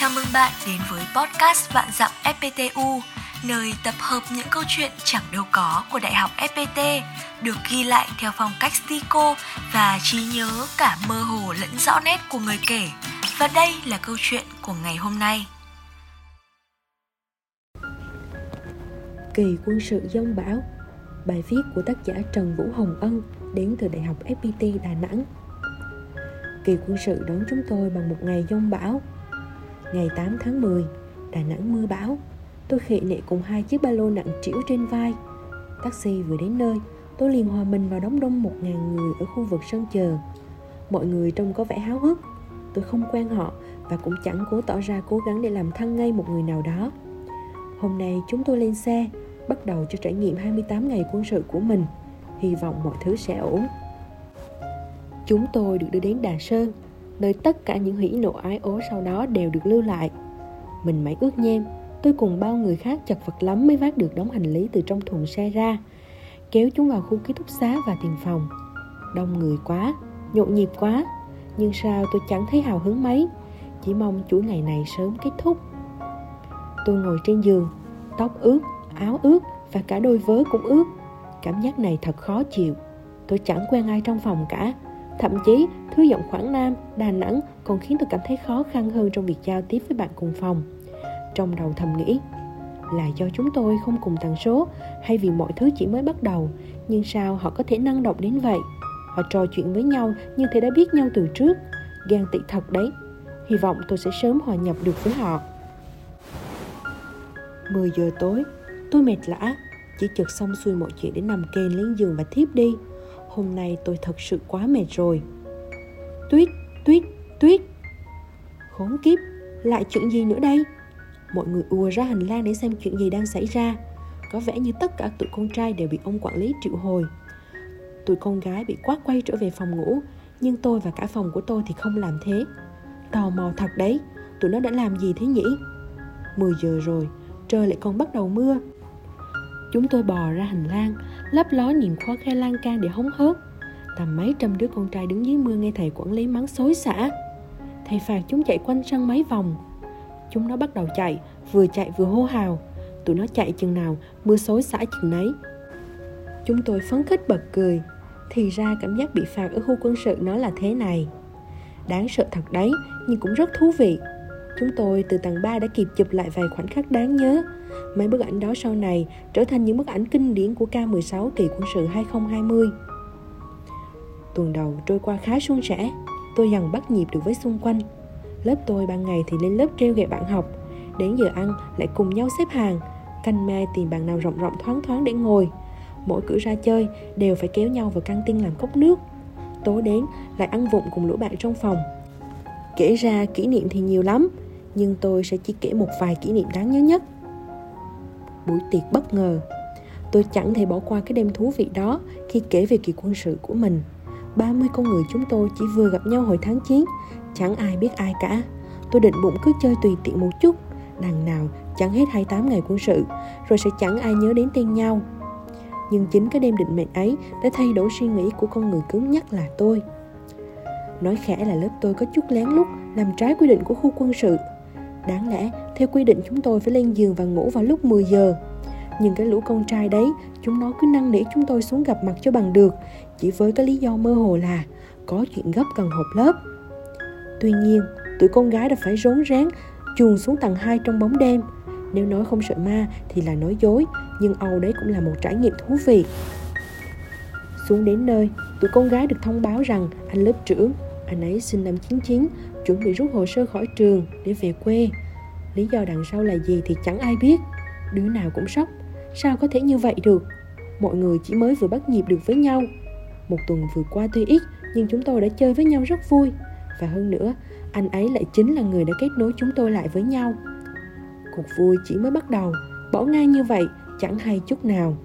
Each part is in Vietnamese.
Chào mừng bạn đến với podcast Vạn Dặm FPTU, nơi tập hợp những câu chuyện chẳng đâu có của Đại học FPT, được ghi lại theo phong cách stico và trí nhớ cả mơ hồ lẫn rõ nét của người kể. Và đây là câu chuyện của ngày hôm nay. Kỳ quân sự dông bão Bài viết của tác giả Trần Vũ Hồng Ân đến từ Đại học FPT Đà Nẵng Kỳ quân sự đón chúng tôi bằng một ngày dông bão Ngày 8 tháng 10, Đà Nẵng mưa bão. Tôi khệ nệ cùng hai chiếc ba lô nặng trĩu trên vai. Taxi vừa đến nơi Tôi liền hòa mình vào đám đông một ngàn người ở khu vực sân chờ. Mọi người trông có vẻ háo hức. Tôi không quen họ và cũng chẳng cố tỏ ra cố gắng để làm thân ngay một người nào đó. Hôm nay chúng tôi lên xe Bắt đầu cho trải nghiệm 28 ngày quân sự của mình. Hy vọng mọi thứ sẽ ổn. Chúng tôi được đưa đến Đà Sơn. Nơi tất cả những hỉ nộ ái ố sau đó đều được lưu lại. Mình mãi ước nhem Tôi cùng bao người khác chật vật lắm mới vác được đống hành lý từ trong thùng xe ra Kéo chúng vào khu ký túc xá và tiền phòng. Đông người quá, nhộn nhịp quá Nhưng sao tôi chẳng thấy hào hứng mấy Chỉ mong chuỗi ngày này sớm kết thúc. Tôi ngồi trên giường Tóc ướt, áo ướt và cả đôi vớ cũng ướt. Cảm giác này thật khó chịu Tôi chẳng quen ai trong phòng cả. Thậm chí, thứ giọng Quảng Nam, Đà Nẵng còn khiến tôi cảm thấy khó khăn hơn trong việc giao tiếp với bạn cùng phòng. Trong đầu thầm nghĩ, là do chúng tôi không cùng tần số hay vì mọi thứ chỉ mới bắt đầu, nhưng sao họ có thể năng động đến vậy? Họ trò chuyện với nhau như thể đã biết nhau từ trước. Gan tị thật đấy. Hy vọng tôi sẽ sớm hòa nhập được với họ. 10 giờ tối, tôi mệt lã, chỉ chợt xong xuôi mọi chuyện để nằm kề lên giường và thiếp đi hôm nay tôi thật sự quá mệt rồi. Tuyết tuyết tuyết. Khốn kiếp, lại chuyện gì nữa đây? Mọi người ùa ra hành lang để xem chuyện gì đang xảy ra. Có vẻ như tất cả tụi con trai đều bị ông quản lý triệu hồi. Tụi con gái bị quát quay trở về phòng ngủ, nhưng tôi và cả phòng của tôi thì không làm thế. Tò mò thật đấy, tụi nó đã làm gì thế nhỉ? 10 giờ rồi, trời lại còn bắt đầu mưa chúng tôi bò ra hành lang, lấp ló nhìn khóa khe lan can để hóng hớt. Tầm mấy trăm đứa con trai đứng dưới mưa nghe thầy quản lý mắng xối xả. Thầy phạt chúng chạy quanh sân mấy vòng. Chúng nó bắt đầu chạy, vừa chạy vừa hô hào. Tụi nó chạy chừng nào, mưa xối xả chừng nấy. Chúng tôi phấn khích bật cười. Thì ra cảm giác bị phạt ở khu quân sự nó là thế này. Đáng sợ thật đấy, nhưng cũng rất thú vị chúng tôi từ tầng 3 đã kịp chụp lại vài khoảnh khắc đáng nhớ Mấy bức ảnh đó sau này trở thành những bức ảnh kinh điển của K16 kỳ quân sự 2020. Tuần đầu trôi qua khá suôn sẻ, tôi dần bắt nhịp được với xung quanh. Lớp tôi ban ngày thì lên lớp treo gẹo bạn học, đến giờ ăn lại cùng nhau xếp hàng, canh me tìm bàn nào rộng rộng thoáng thoáng để ngồi. Mỗi cửa ra chơi đều phải kéo nhau vào căng tin làm cốc nước. Tối đến lại ăn vụng cùng lũ bạn trong phòng. Kể ra kỷ niệm thì nhiều lắm, nhưng tôi sẽ chỉ kể một vài kỷ niệm đáng nhớ nhất buổi tiệc bất ngờ. Tôi chẳng thể bỏ qua cái đêm thú vị đó khi kể về kỳ quân sự của mình. 30 con người chúng tôi chỉ vừa gặp nhau hồi tháng chiến, chẳng ai biết ai cả. Tôi định bụng cứ chơi tùy tiện một chút, đằng nào chẳng hết 28 ngày quân sự, rồi sẽ chẳng ai nhớ đến tên nhau. Nhưng chính cái đêm định mệnh ấy đã thay đổi suy nghĩ của con người cứng nhắc là tôi. Nói khẽ là lớp tôi có chút lén lút làm trái quy định của khu quân sự Đáng lẽ, theo quy định chúng tôi phải lên giường và ngủ vào lúc 10 giờ. Nhưng cái lũ con trai đấy, chúng nó cứ năn nỉ chúng tôi xuống gặp mặt cho bằng được, chỉ với cái lý do mơ hồ là có chuyện gấp cần họp lớp. Tuy nhiên, tụi con gái đã phải rốn rén chuồn xuống tầng 2 trong bóng đêm. Nếu nói không sợ ma thì là nói dối, nhưng Âu đấy cũng là một trải nghiệm thú vị. Xuống đến nơi, tụi con gái được thông báo rằng anh lớp trưởng, anh ấy sinh năm 99, chuẩn bị rút hồ sơ khỏi trường để về quê. Lý do đằng sau là gì thì chẳng ai biết. Đứa nào cũng sốc. Sao có thể như vậy được? Mọi người chỉ mới vừa bắt nhịp được với nhau. Một tuần vừa qua tuy ít nhưng chúng tôi đã chơi với nhau rất vui. Và hơn nữa anh ấy lại chính là người đã kết nối chúng tôi lại với nhau. Cuộc vui chỉ mới bắt đầu bỏ ngang như vậy chẳng hay chút nào.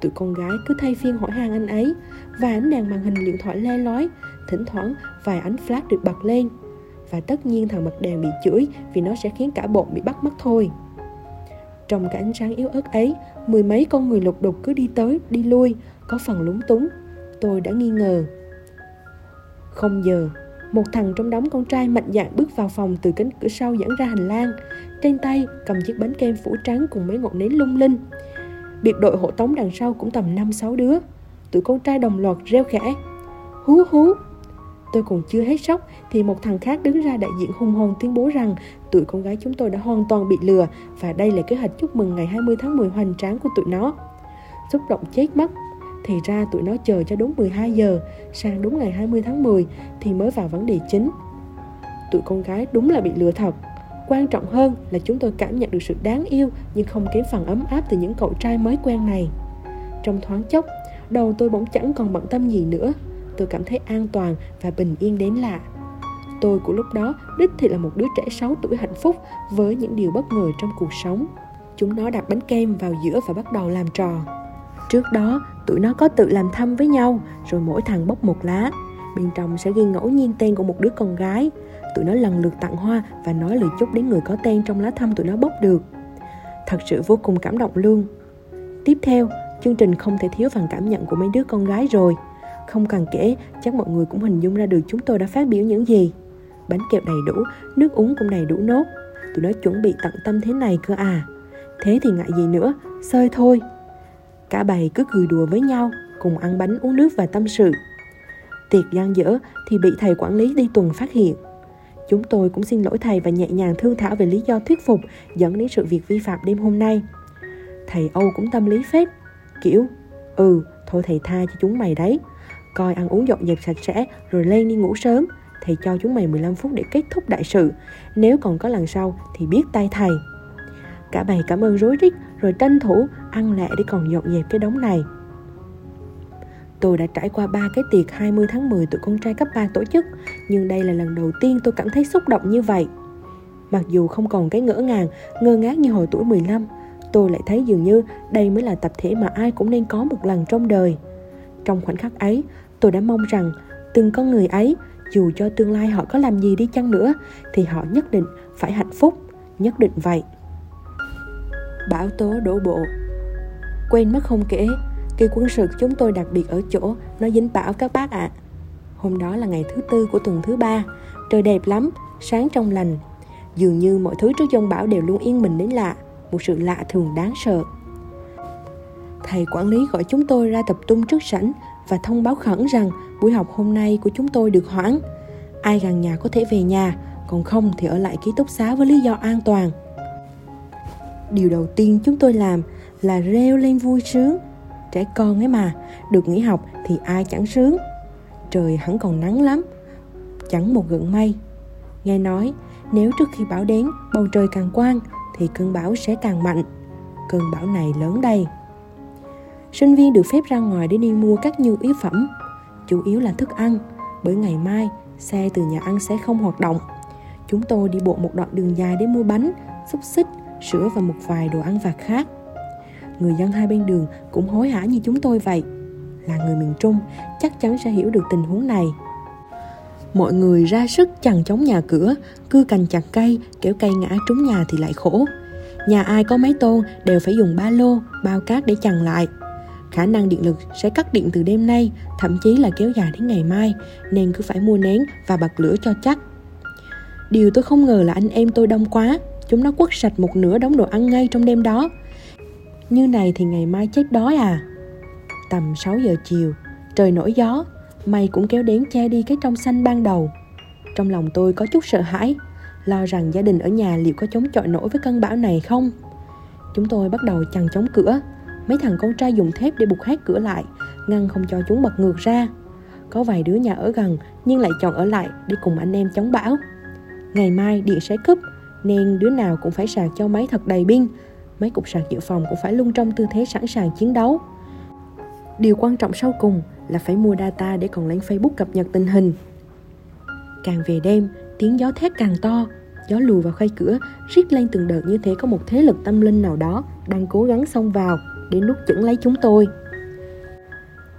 Tụi con gái cứ thay phiên hỏi hàng anh ấy và ánh đèn màn hình điện thoại le lói thỉnh thoảng vài ánh flash được bật lên. Và tất nhiên thằng mặt đèn bị chửi vì nó sẽ khiến cả bọn bị bắt mất thôi. Trong cái ánh sáng yếu ớt ấy, mười mấy con người lục đục cứ đi tới, đi lui, có phần lúng túng. Tôi đã nghi ngờ. Không giờ, một thằng trong đống con trai mạnh dạn bước vào phòng từ cánh cửa sau dẫn ra hành lang. Trên tay cầm chiếc bánh kem phủ trắng cùng mấy ngọn nến lung linh. Biệt đội hộ tống đằng sau cũng tầm năm sáu đứa. Tụi con trai đồng loạt reo khẽ. Hú hú tôi còn chưa hết sốc thì một thằng khác đứng ra đại diện hung hồn tuyên bố rằng tụi con gái chúng tôi đã hoàn toàn bị lừa và đây là kế hoạch chúc mừng ngày 20 tháng 10 hoành tráng của tụi nó. Xúc động chết mất. Thì ra tụi nó chờ cho đúng 12 giờ, sang đúng ngày 20 tháng 10 thì mới vào vấn đề chính. Tụi con gái đúng là bị lừa thật. Quan trọng hơn là chúng tôi cảm nhận được sự đáng yêu nhưng không kém phần ấm áp từ những cậu trai mới quen này. Trong thoáng chốc, đầu tôi bỗng chẳng còn bận tâm gì nữa tôi cảm thấy an toàn và bình yên đến lạ. Tôi của lúc đó đích thì là một đứa trẻ 6 tuổi hạnh phúc với những điều bất ngờ trong cuộc sống. Chúng nó đặt bánh kem vào giữa và bắt đầu làm trò. Trước đó, tụi nó có tự làm thăm với nhau, rồi mỗi thằng bóc một lá. Bên trong sẽ ghi ngẫu nhiên tên của một đứa con gái. Tụi nó lần lượt tặng hoa và nói lời chúc đến người có tên trong lá thăm tụi nó bóc được. Thật sự vô cùng cảm động luôn. Tiếp theo, chương trình không thể thiếu phần cảm nhận của mấy đứa con gái rồi không cần kể, chắc mọi người cũng hình dung ra được chúng tôi đã phát biểu những gì. Bánh kẹo đầy đủ, nước uống cũng đầy đủ nốt. Tụi nó chuẩn bị tận tâm thế này cơ à. Thế thì ngại gì nữa, sơi thôi. Cả bầy cứ cười đùa với nhau, cùng ăn bánh uống nước và tâm sự. Tiệc gian dở thì bị thầy quản lý đi tuần phát hiện. Chúng tôi cũng xin lỗi thầy và nhẹ nhàng thương thảo về lý do thuyết phục dẫn đến sự việc vi phạm đêm hôm nay. Thầy Âu cũng tâm lý phép, kiểu, ừ, thôi thầy tha cho chúng mày đấy, coi ăn uống dọn dẹp sạch sẽ rồi lên đi ngủ sớm thầy cho chúng mày 15 phút để kết thúc đại sự. Nếu còn có lần sau thì biết tay thầy. Cả bầy cảm ơn rối rít rồi tranh thủ ăn lẹ để còn dọn dẹp cái đống này. Tôi đã trải qua ba cái tiệc 20 tháng 10 tụi con trai cấp 3 tổ chức Nhưng đây là lần đầu tiên tôi cảm thấy xúc động như vậy. Mặc dù không còn cái ngỡ ngàng, ngơ ngác như hồi tuổi 15 Tôi lại thấy dường như đây mới là tập thể mà ai cũng nên có một lần trong đời. Trong khoảnh khắc ấy, tôi đã mong rằng từng con người ấy, dù cho tương lai họ có làm gì đi chăng nữa, thì họ nhất định phải hạnh phúc, nhất định vậy. Bão tố đổ bộ. Quên mất không kể, kỳ quân sự chúng tôi đặc biệt ở chỗ nó dính bão các bác ạ. À. hôm đó là ngày thứ tư của tuần thứ ba, trời đẹp lắm, sáng trong lành. Dường như mọi thứ trước dông bão đều luôn yên bình đến lạ, một sự lạ thường đáng sợ. Thầy quản lý gọi chúng tôi ra tập trung trước sảnh và thông báo khẩn rằng buổi học hôm nay của chúng tôi được hoãn. Ai gần nhà có thể về nhà, còn không thì ở lại ký túc xá với lý do an toàn. Điều đầu tiên chúng tôi làm là reo lên vui sướng. Trẻ con ấy mà, được nghỉ học thì ai chẳng sướng. Trời hẳn còn nắng lắm, chẳng một gợn mây. Nghe nói, nếu trước khi bão đến bầu trời càng quang thì cơn bão sẽ càng mạnh. Cơn bão này lớn đây sinh viên được phép ra ngoài để đi mua các nhu yếu phẩm, chủ yếu là thức ăn, bởi ngày mai xe từ nhà ăn sẽ không hoạt động. Chúng tôi đi bộ một đoạn đường dài để mua bánh, xúc xích, sữa và một vài đồ ăn vặt khác. Người dân hai bên đường cũng hối hả như chúng tôi vậy. Là người miền Trung, chắc chắn sẽ hiểu được tình huống này. Mọi người ra sức chằng chống nhà cửa, cưa cành chặt cây, kéo cây ngã trúng nhà thì lại khổ. Nhà ai có máy tôn đều phải dùng ba lô, bao cát để chằng lại khả năng điện lực sẽ cắt điện từ đêm nay, thậm chí là kéo dài đến ngày mai, nên cứ phải mua nén và bật lửa cho chắc. Điều tôi không ngờ là anh em tôi đông quá, chúng nó quất sạch một nửa đống đồ ăn ngay trong đêm đó. Như này thì ngày mai chết đói à? Tầm 6 giờ chiều, trời nổi gió, mây cũng kéo đến che đi cái trong xanh ban đầu. Trong lòng tôi có chút sợ hãi, lo rằng gia đình ở nhà liệu có chống chọi nổi với cơn bão này không. Chúng tôi bắt đầu chằng chống cửa, mấy thằng con trai dùng thép để buộc hát cửa lại. Ngăn không cho chúng bật ngược ra. Có vài đứa nhà ở gần, nhưng lại chọn ở lại để cùng anh em chống bão. Ngày mai điện sẽ cúp, nên đứa nào cũng phải sạc cho máy thật đầy pin. Mấy cục sạc dự phòng cũng phải luôn trong tư thế sẵn sàng chiến đấu. Điều quan trọng sau cùng là phải mua data để còn lên facebook cập nhật tình hình. Càng về đêm, tiếng gió thét càng to. Gió lùa vào khay cửa, rít lên từng đợt như thế có một thế lực tâm linh nào đó đang cố gắng xông vào để nuốt chửng lấy chúng tôi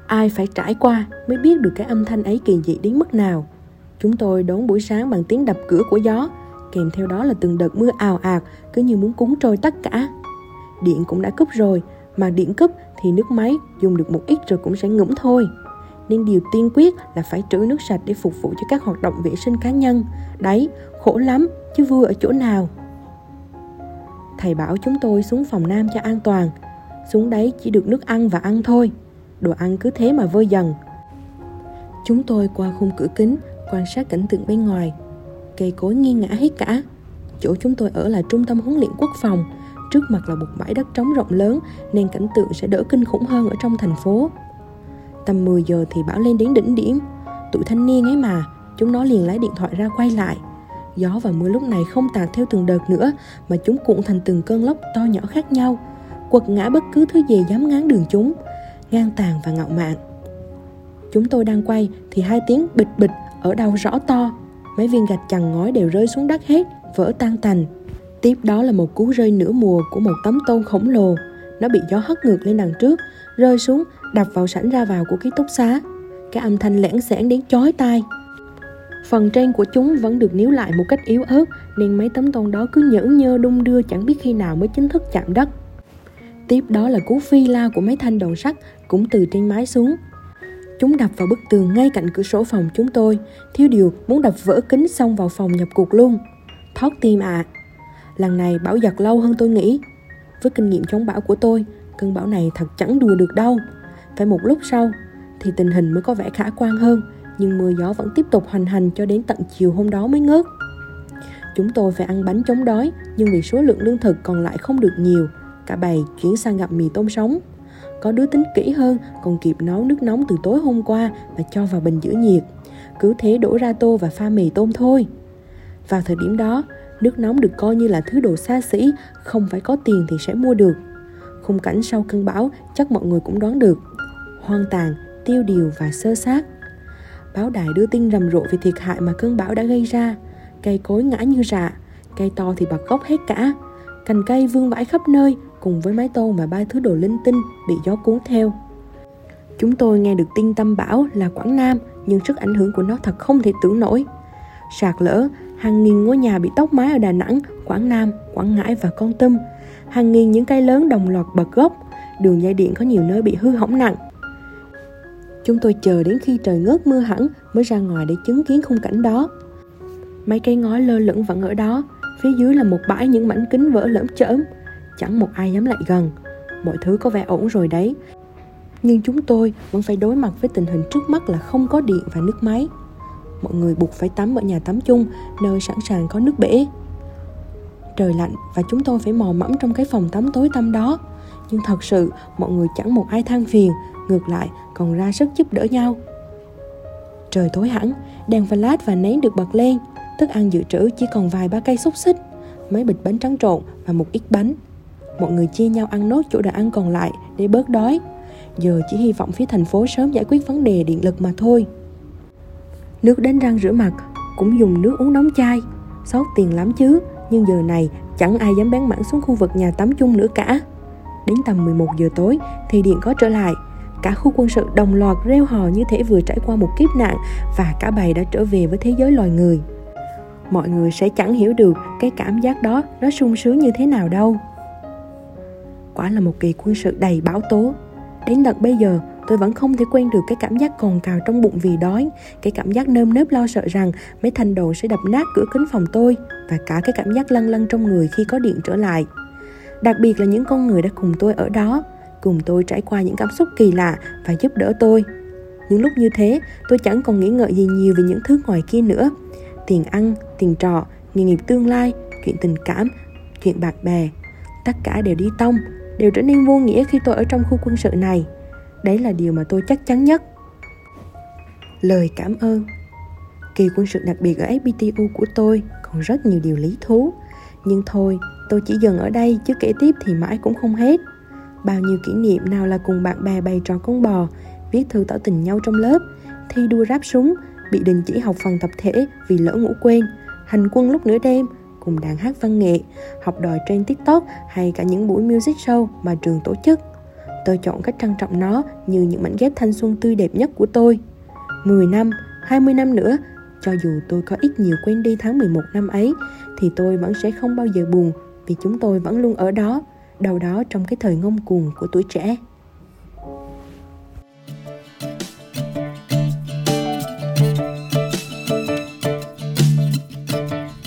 ai phải trải qua mới biết được cái âm thanh ấy kỳ dị đến mức nào chúng tôi đón buổi sáng bằng tiếng đập cửa của gió kèm theo đó là từng đợt mưa ào ạt cứ như muốn cúng trôi tất cả điện cũng đã cúp rồi mà điện cúp thì nước máy dùng được một ít rồi cũng sẽ ngủm thôi nên điều tiên quyết là phải trữ nước sạch để phục vụ cho các hoạt động vệ sinh cá nhân. Đấy, khổ lắm, chứ vui ở chỗ nào. Thầy bảo chúng tôi xuống phòng nam cho an toàn. Xuống đấy chỉ được nước ăn và ăn thôi. Đồ ăn cứ thế mà vơi dần. Chúng tôi qua khung cửa kính, quan sát cảnh tượng bên ngoài. Cây cối nghiêng ngã hết cả. Chỗ chúng tôi ở là trung tâm huấn luyện quốc phòng, trước mặt là một bãi đất trống rộng lớn nên cảnh tượng sẽ đỡ kinh khủng hơn ở trong thành phố. Tầm 10 giờ thì bão lên đến đỉnh điểm. Tụi thanh niên ấy mà, chúng nó liền lấy điện thoại ra quay lại. Gió và mưa lúc này không tạt theo từng đợt nữa mà chúng cuộn thành từng cơn lốc to nhỏ khác nhau, quật ngã bất cứ thứ gì dám ngáng đường chúng, ngang tàn và ngạo mạn. Chúng tôi đang quay thì hai tiếng bịch bịch ở đâu rõ to, mấy viên gạch chằng ngói đều rơi xuống đất hết, vỡ tan tành. Tiếp đó là một cú rơi nửa mùa của một tấm tôn khổng lồ. Nó bị gió hất ngược lên đằng trước, rơi xuống, đập vào sảnh ra vào của ký túc xá. Cái âm thanh lẻn xẻn đến chói tai. Phần trên của chúng vẫn được níu lại một cách yếu ớt nên mấy tấm tôn đó cứ nhỡ nhơ đung đưa chẳng biết khi nào mới chính thức chạm đất. Tiếp đó là cú phi lao của mấy thanh đòn sắt cũng từ trên mái xuống. Chúng đập vào bức tường ngay cạnh cửa sổ phòng chúng tôi. Thiếu điều muốn đập vỡ kính xong vào phòng nhập cuộc luôn. Thoát tim ạ. À. Lần này bão giật lâu hơn tôi nghĩ. Với kinh nghiệm chống bão của tôi, cơn bão này thật chẳng đùa được đâu. Phải một lúc sau thì tình hình mới có vẻ khả quan hơn, nhưng mưa gió vẫn tiếp tục hoành hành cho đến tận chiều hôm đó mới ngớt. Chúng tôi phải ăn bánh chống đói, nhưng vì số lượng lương thực còn lại không được nhiều, cả bầy chuyển sang gặp mì tôm sống. Có đứa tính kỹ hơn, còn kịp nấu nước nóng từ tối hôm qua và cho vào bình giữ nhiệt. Cứ thế đổ ra tô và pha mì tôm thôi. Vào thời điểm đó, nước nóng được coi như là thứ đồ xa xỉ, không phải có tiền thì sẽ mua được. Khung cảnh sau cơn bão chắc mọi người cũng đoán được. Hoang tàn, tiêu điều và sơ sát. Báo đài đưa tin rầm rộ về thiệt hại mà cơn bão đã gây ra. Cây cối ngã như rạ, cây to thì bật gốc hết cả. Cành cây vương vãi khắp nơi cùng với mái tôn và ba thứ đồ linh tinh bị gió cuốn theo. Chúng tôi nghe được tin tâm bão là Quảng Nam nhưng sức ảnh hưởng của nó thật không thể tưởng nổi. Sạt lỡ hàng nghìn ngôi nhà bị tốc mái ở Đà Nẵng, Quảng Nam, Quảng Ngãi và Con Tum. Hàng nghìn những cây lớn đồng loạt bật gốc, đường dây điện có nhiều nơi bị hư hỏng nặng. Chúng tôi chờ đến khi trời ngớt mưa hẳn mới ra ngoài để chứng kiến khung cảnh đó. Mấy cây ngói lơ lửng vẫn ở đó, phía dưới là một bãi những mảnh kính vỡ lởm chởm. Chẳng một ai dám lại gần. Mọi thứ có vẻ ổn rồi đấy. Nhưng chúng tôi vẫn phải đối mặt với tình hình trước mắt là không có điện và nước máy mọi người buộc phải tắm ở nhà tắm chung, nơi sẵn sàng có nước bể trời lạnh và chúng tôi phải mò mẫm trong cái phòng tắm tối tăm đó nhưng thật sự, mọi người chẳng một ai than phiền ngược lại, còn ra sức giúp đỡ nhau trời tối hẳn, đèn flash và nến được bật lên thức ăn dự trữ chỉ còn vài ba cây xúc xích, mấy bịch bánh trắng trộn và một ít bánh. Mọi người chia nhau ăn nốt chỗ đồ ăn còn lại để bớt đói. Giờ chỉ hy vọng phía thành phố sớm giải quyết vấn đề điện lực mà thôi. Nước đánh răng rửa mặt, cũng dùng nước uống đóng chai. Xót tiền lắm chứ, Nhưng giờ này chẳng ai dám bán mảng xuống khu vực nhà tắm chung nữa cả. Đến tầm 11 giờ tối thì điện có trở lại. Cả khu quân sự đồng loạt reo hò như thể vừa trải qua một kiếp nạn Và cả bầy đã trở về với thế giới loài người. Mọi người sẽ chẳng hiểu được cái cảm giác đó nó sung sướng như thế nào đâu. Quả là một kỳ quân sự đầy bão tố. Đến tận bây giờ, tôi vẫn không thể quên được cái cảm giác cồn cào trong bụng vì đói, cái cảm giác nơm nớp lo sợ rằng mấy thanh đồ sẽ đập nát cửa kính phòng tôi và cả cái cảm giác lăn lăn trong người khi có điện trở lại. Đặc biệt là những con người đã cùng tôi ở đó, cùng tôi trải qua những cảm xúc kỳ lạ và giúp đỡ tôi. Những lúc như thế, tôi chẳng còn nghĩ ngợi gì nhiều về những thứ ngoài kia nữa tiền ăn tiền trọ nghề nghiệp tương lai chuyện tình cảm chuyện bạn bè tất cả đều đi tông đều trở nên vô nghĩa khi tôi ở trong khu quân sự này Đấy là điều mà tôi chắc chắn nhất. Lời cảm ơn Kỳ quân sự đặc biệt ở FPTU của tôi còn rất nhiều điều lý thú. Nhưng thôi, tôi chỉ dừng ở đây chứ kể tiếp thì mãi cũng không hết. Bao nhiêu kỷ niệm nào là cùng bạn bè bày trò con bò, viết thư tỏ tình nhau trong lớp, thi đua ráp súng, bị đình chỉ học phần tập thể vì lỡ ngủ quên, hành quân lúc nửa đêm, cùng đàn hát văn nghệ, học đòi trên TikTok hay cả những buổi music show mà trường tổ chức tôi chọn cách trân trọng nó như những mảnh ghép thanh xuân tươi đẹp nhất của tôi. 10 năm, 20 năm nữa, cho dù tôi có ít nhiều quên đi tháng 11 năm ấy, thì tôi vẫn sẽ không bao giờ buồn vì chúng tôi vẫn luôn ở đó, đâu đó trong cái thời ngông cuồng của tuổi trẻ.